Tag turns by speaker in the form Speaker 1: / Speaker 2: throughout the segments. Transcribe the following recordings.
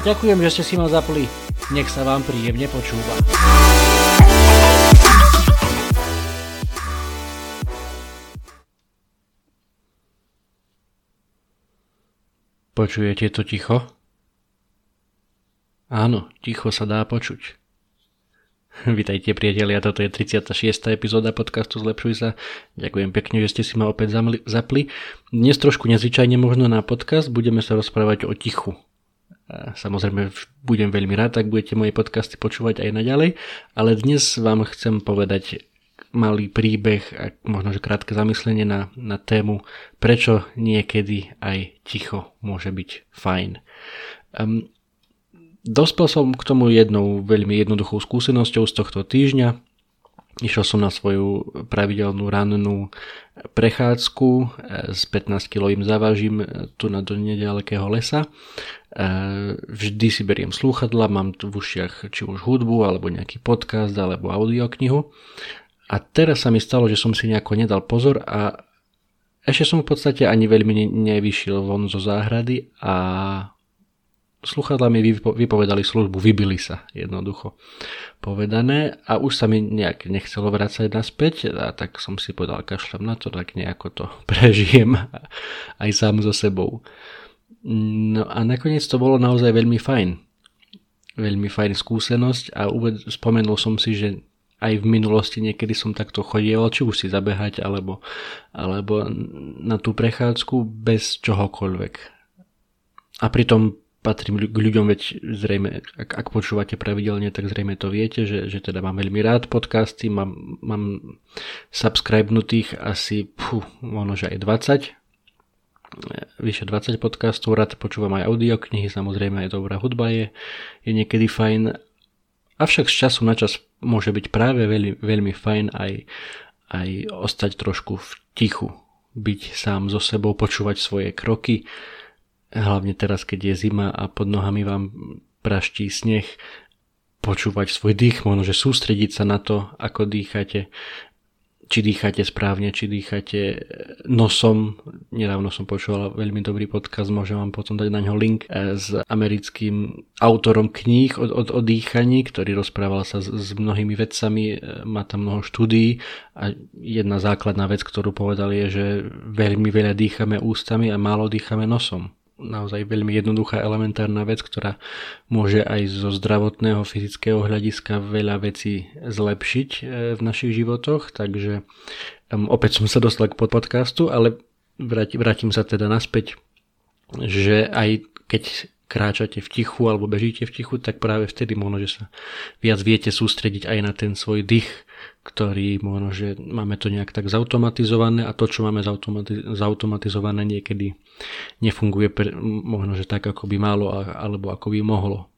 Speaker 1: Ďakujem, že ste si ma zapli. Nech sa vám príjemne počúva. Počujete to ticho? Áno, ticho sa dá počuť. Vítajte priatelia, toto je 36. epizóda podcastu Zlepšuj sa. Ďakujem pekne, že ste si ma opäť zapli. Dnes trošku nezvyčajne možno na podcast, budeme sa rozprávať o tichu. Samozrejme, budem veľmi rád, ak budete moje podcasty počúvať aj naďalej, ale dnes vám chcem povedať malý príbeh a možno, že krátke zamyslenie na, na tému, prečo niekedy aj ticho môže byť fajn. Um, dospel som k tomu jednou veľmi jednoduchou skúsenosťou z tohto týždňa. Išiel som na svoju pravidelnú rannú prechádzku e, s 15 kilovým závažím e, tu na do nedalekého lesa. E, vždy si beriem slúchadla, mám v ušiach či už hudbu, alebo nejaký podcast, alebo audioknihu. A teraz sa mi stalo, že som si nejako nedal pozor a ešte som v podstate ani veľmi nevyšiel von zo záhrady a sluchadla mi vypovedali službu, vybili sa jednoducho povedané a už sa mi nejak nechcelo vrácať naspäť a tak som si povedal kašľam na to, tak nejako to prežijem aj sám so sebou. No a nakoniec to bolo naozaj veľmi fajn. Veľmi fajn skúsenosť a spomenul som si, že aj v minulosti niekedy som takto chodil, či už si zabehať alebo, alebo na tú prechádzku bez čohokoľvek. A pritom patrím k ľuďom, veď zrejme, ak, ak počúvate pravidelne, tak zrejme to viete, že, že teda mám veľmi rád podcasty, mám, mám subscribenutých asi, pú, možno, že aj 20, vyše 20 podcastov, rád počúvam aj audioknihy, samozrejme aj dobrá hudba je, je niekedy fajn, avšak z času na čas môže byť práve veľmi, veľmi fajn aj, aj ostať trošku v tichu, byť sám so sebou, počúvať svoje kroky, hlavne teraz, keď je zima a pod nohami vám praští sneh, počúvať svoj dých, možno, že sústrediť sa na to, ako dýchate, či dýchate správne, či dýchate nosom. Nedávno som počúval veľmi dobrý podcast, môžem vám potom dať na ňo link eh, s americkým autorom kníh o, o, o dýchaní, ktorý rozprával sa s, s mnohými vedcami, eh, má tam mnoho štúdií a jedna základná vec, ktorú povedal je, že veľmi veľa dýchame ústami a málo dýchame nosom naozaj veľmi jednoduchá elementárna vec, ktorá môže aj zo zdravotného, fyzického hľadiska veľa vecí zlepšiť e, v našich životoch, takže opäť som sa dostal k podcastu, ale vrátim sa teda naspäť, že aj keď kráčate v tichu alebo bežíte v tichu, tak práve vtedy možno, že sa viac viete sústrediť aj na ten svoj dých, ktorý možno, že máme to nejak tak zautomatizované a to, čo máme zautomatizované niekedy nefunguje pre, možno, že tak, ako by malo alebo ako by mohlo.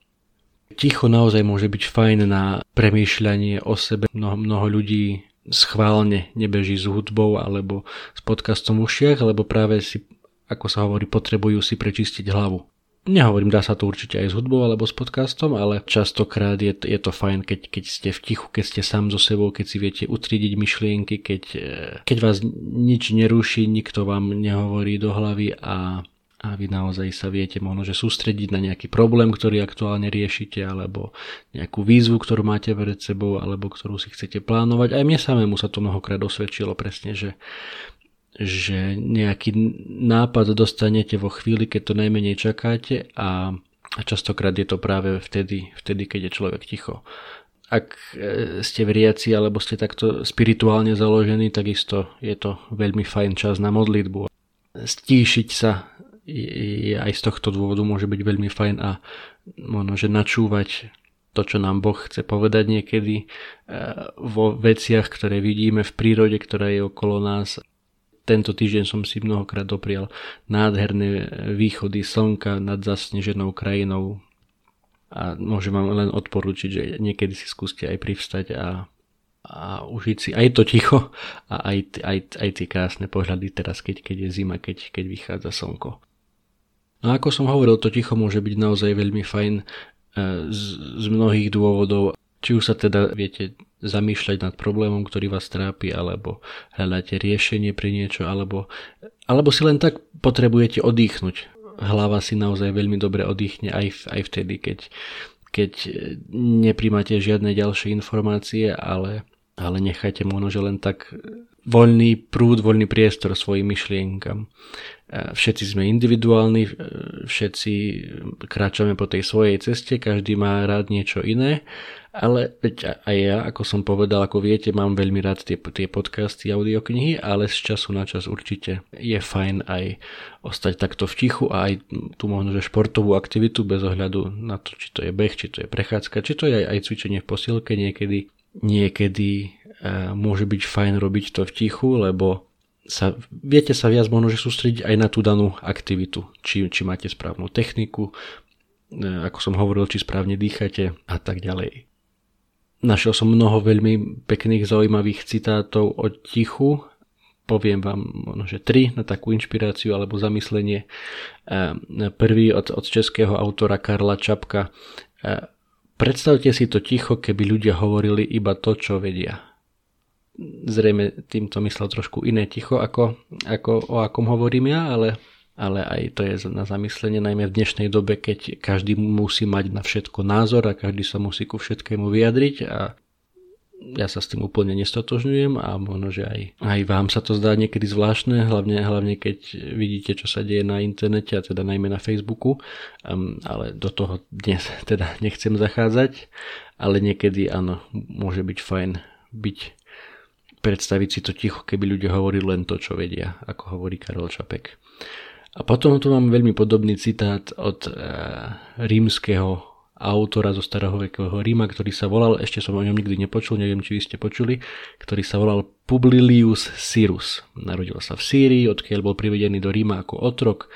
Speaker 1: Ticho naozaj môže byť fajn na premýšľanie o sebe. Mnoho, mnoho ľudí schválne nebeží s hudbou alebo s podcastom v ušiach, lebo práve si, ako sa hovorí, potrebujú si prečistiť hlavu. Nehovorím, dá sa to určite aj s hudbou alebo s podcastom, ale častokrát je, je to fajn, keď, keď ste v tichu, keď ste sám so sebou, keď si viete utriediť myšlienky, keď, e, keď vás nič neruší, nikto vám nehovorí do hlavy a, a vy naozaj sa viete možno, že sústrediť na nejaký problém, ktorý aktuálne riešite, alebo nejakú výzvu, ktorú máte pred sebou, alebo ktorú si chcete plánovať. Aj mne samému sa to mnohokrát osvedčilo presne, že že nejaký nápad dostanete vo chvíli, keď to najmenej čakáte a, častokrát je to práve vtedy, vtedy, keď je človek ticho. Ak e, ste veriaci alebo ste takto spirituálne založení, takisto je to veľmi fajn čas na modlitbu. Stíšiť sa je aj z tohto dôvodu môže byť veľmi fajn a možno, že načúvať to, čo nám Boh chce povedať niekedy e, vo veciach, ktoré vidíme v prírode, ktorá je okolo nás tento týždeň som si mnohokrát doprial nádherné východy slnka nad zasneženou krajinou. a môžem vám len odporučiť, že niekedy si skúste aj privstať a, a užiť si aj to ticho a aj, aj, aj tie krásne pohľady teraz, keď, keď je zima, keď, keď vychádza slnko. No ako som hovoril, to ticho môže byť naozaj veľmi fajn e, z, z mnohých dôvodov. Či už sa teda viete zamýšľať nad problémom, ktorý vás trápi, alebo hľadáte riešenie pri niečo, alebo, alebo si len tak potrebujete oddychnúť. Hlava si naozaj veľmi dobre oddychne aj, aj vtedy, keď, keď nepríjmate žiadne ďalšie informácie, ale, ale nechajte možno, že len tak voľný prúd, voľný priestor svojim myšlienkam. Všetci sme individuálni, všetci kráčame po tej svojej ceste, každý má rád niečo iné ale veď aj ja, ako som povedal, ako viete, mám veľmi rád tie, tie podcasty, audioknihy, ale z času na čas určite je fajn aj ostať takto v tichu a aj tu možno, že športovú aktivitu bez ohľadu na to, či to je beh, či to je prechádzka, či to je aj, cvičenie v posilke niekedy. Niekedy môže byť fajn robiť to v tichu, lebo sa, viete sa viac možno, že sústrediť aj na tú danú aktivitu. Či, či máte správnu techniku, e, ako som hovoril, či správne dýchate a tak ďalej. Našiel som mnoho veľmi pekných, zaujímavých citátov o tichu. Poviem vám možno, že tri na takú inšpiráciu alebo zamyslenie. E, prvý od, od českého autora Karla Čapka. E, predstavte si to ticho, keby ľudia hovorili iba to, čo vedia. Zrejme týmto myslel trošku iné ticho, ako, ako o akom hovorím ja, ale ale aj to je na zamyslenie, najmä v dnešnej dobe, keď každý musí mať na všetko názor a každý sa musí ku všetkému vyjadriť a ja sa s tým úplne nestotožňujem a možno, že aj, aj vám sa to zdá niekedy zvláštne, hlavne, hlavne keď vidíte, čo sa deje na internete a teda najmä na Facebooku, um, ale do toho dnes teda nechcem zachádzať, ale niekedy áno, môže byť fajn byť predstaviť si to ticho, keby ľudia hovorili len to, čo vedia, ako hovorí Karol Čapek. A potom tu mám veľmi podobný citát od e, rímskeho autora zo starohovekého Ríma, ktorý sa volal, ešte som o ňom nikdy nepočul, neviem, či vy ste počuli, ktorý sa volal Publilius Cyrus. Narodil sa v Sýrii, odkiaľ bol privedený do Ríma ako otrok.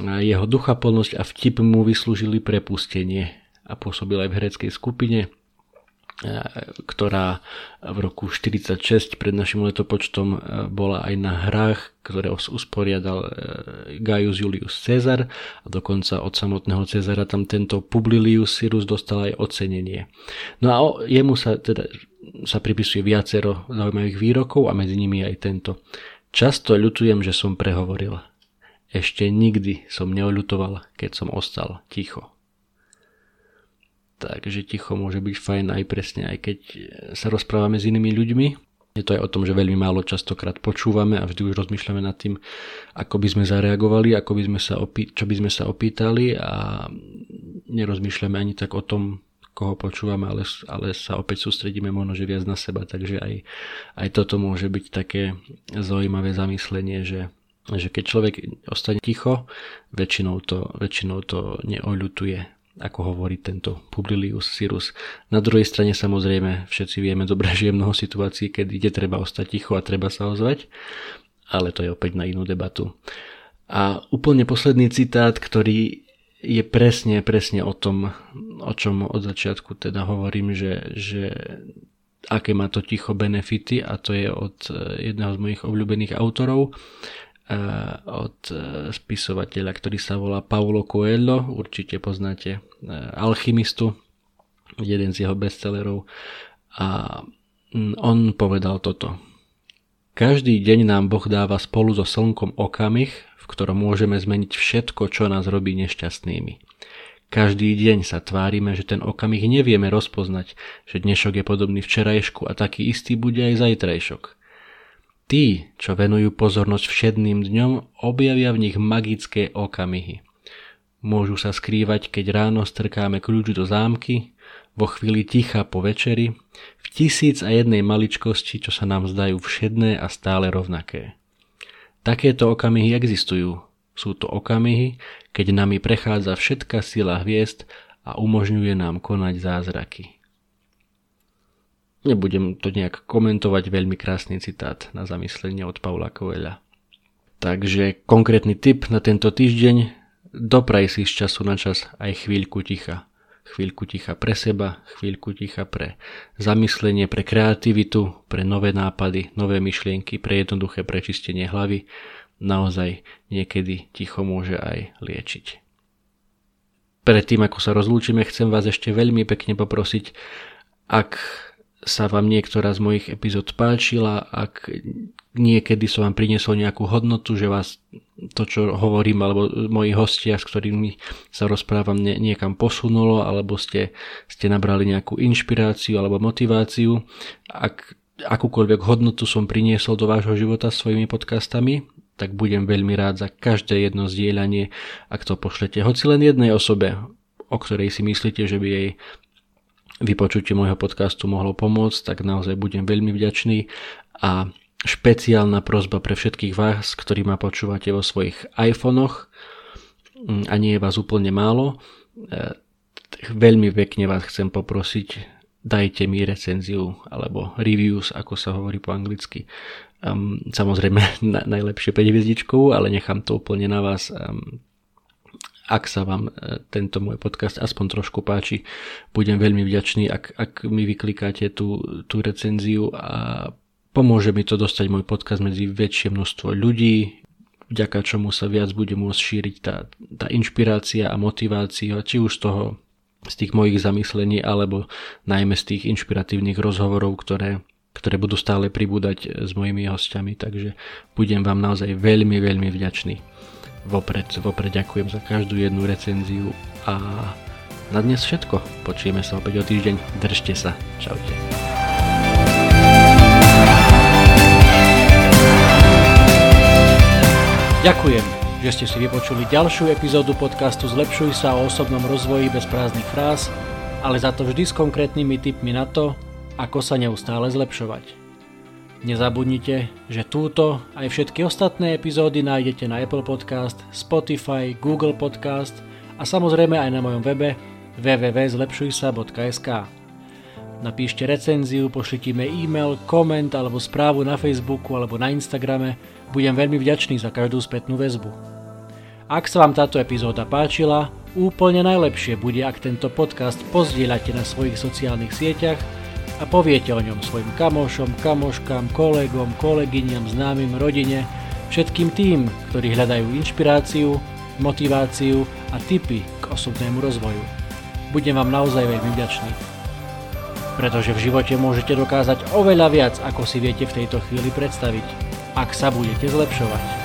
Speaker 1: Jeho duchaplnosť a vtip mu vyslúžili prepustenie a pôsobil aj v hereckej skupine ktorá v roku 46 pred našim letopočtom e, bola aj na hrách, ktoré usporiadal e, Gaius Julius Caesar a dokonca od samotného Cezara tam tento Publilius Cyrus dostal aj ocenenie. No a jemu sa teda sa pripisuje viacero zaujímavých výrokov a medzi nimi aj tento. Často ľutujem, že som prehovoril. Ešte nikdy som neoľutoval, keď som ostal ticho. Takže ticho môže byť fajn aj presne, aj keď sa rozprávame s inými ľuďmi. Je to aj o tom, že veľmi málo častokrát počúvame a vždy už rozmýšľame nad tým, ako by sme zareagovali, ako by sme sa opý- čo by sme sa opýtali a nerozmýšľame ani tak o tom, koho počúvame, ale, ale sa opäť sústredíme možno, že viac na seba, takže aj, aj toto môže byť také zaujímavé zamyslenie, že, že keď človek ostane ticho, väčšinou to, väčšinou to neoľutuje ako hovorí tento Publilius Cyrus. Na druhej strane samozrejme všetci vieme dobre, že je mnoho situácií, keď ide treba ostať ticho a treba sa ozvať, ale to je opäť na inú debatu. A úplne posledný citát, ktorý je presne, presne o tom, o čom od začiatku teda hovorím, že, že aké má to ticho benefity a to je od jedného z mojich obľúbených autorov od e, spisovateľa, ktorý sa volá Paulo Coelho, určite poznáte e, Alchymistu, jeden z jeho bestsellerov a on povedal toto. Každý deň nám Boh dáva spolu so slnkom okamih, v ktorom môžeme zmeniť všetko, čo nás robí nešťastnými. Každý deň sa tvárime, že ten okamih nevieme rozpoznať, že dnešok je podobný včerajšku a taký istý bude aj zajtrajšok. Tí, čo venujú pozornosť všedným dňom, objavia v nich magické okamihy. Môžu sa skrývať, keď ráno strkáme kľúč do zámky, vo chvíli ticha po večeri, v tisíc a jednej maličkosti, čo sa nám zdajú všedné a stále rovnaké. Takéto okamihy existujú. Sú to okamihy, keď nami prechádza všetká sila hviezd a umožňuje nám konať zázraky. Nebudem to nejak komentovať, veľmi krásny citát na zamyslenie od Paula Coelha. Takže konkrétny tip na tento týždeň, dopraj si z času na čas aj chvíľku ticha. chvíľku ticha pre seba, chvíľku ticha pre zamyslenie, pre kreativitu, pre nové nápady, nové myšlienky, pre jednoduché prečistenie hlavy. Naozaj niekedy ticho môže aj liečiť. Predtým, ako sa rozlúčime, chcem vás ešte veľmi pekne poprosiť, ak sa vám niektorá z mojich epizód páčila, ak niekedy som vám priniesol nejakú hodnotu, že vás to, čo hovorím, alebo moji hostia, s ktorými sa rozprávam, nie, niekam posunulo, alebo ste, ste nabrali nejakú inšpiráciu alebo motiváciu. Ak akúkoľvek hodnotu som priniesol do vášho života svojimi podcastami, tak budem veľmi rád za každé jedno zdieľanie, ak to pošlete hoci len jednej osobe, o ktorej si myslíte, že by jej vypočutie môjho podcastu mohlo pomôcť, tak naozaj budem veľmi vďačný a špeciálna prozba pre všetkých vás, ktorí ma počúvate vo svojich iPhonech mm, a nie je vás úplne málo. E, veľmi pekne vás chcem poprosiť, dajte mi recenziu alebo reviews, ako sa hovorí po anglicky. Samozrejme na, najlepšie 5 hviezdičkovú, ale nechám to úplne na vás. Ak sa vám e, tento môj podcast aspoň trošku páči, budem veľmi vďačný, ak, ak mi vyklikáte tú, tú recenziu a pomôže mi to dostať môj podcast medzi väčšie množstvo ľudí, vďaka čomu sa viac bude môcť šíriť tá, tá inšpirácia a motivácia, či už z toho z tých mojich zamyslení, alebo najmä z tých inšpiratívnych rozhovorov, ktoré, ktoré budú stále pribúdať s mojimi hostiami, takže budem vám naozaj veľmi, veľmi vďačný. Vopred, vopred ďakujem za každú jednu recenziu a na dnes všetko. Počujeme sa opäť o týždeň. Držte sa. Čaute. Ďakujem, že ste si vypočuli ďalšiu epizódu podcastu Zlepšuj sa o osobnom rozvoji bez prázdnych fráz, ale za to vždy s konkrétnymi tipmi na to, ako sa neustále zlepšovať. Nezabudnite, že túto aj všetky ostatné epizódy nájdete na Apple Podcast, Spotify, Google Podcast a samozrejme aj na mojom webe www.zlepšujsa.sk. Napíšte recenziu, pošlite mi e-mail, koment alebo správu na Facebooku alebo na Instagrame. Budem veľmi vďačný za každú spätnú väzbu. Ak sa vám táto epizóda páčila, úplne najlepšie bude, ak tento podcast pozdieľate na svojich sociálnych sieťach a poviete o ňom svojim kamošom, kamoškám, kolegom, kolegyňam, známym, rodine, všetkým tým, ktorí hľadajú inšpiráciu, motiváciu a tipy k osobnému rozvoju. Budem vám naozaj veľmi vďačný. Pretože v živote môžete dokázať oveľa viac, ako si viete v tejto chvíli predstaviť, ak sa budete zlepšovať.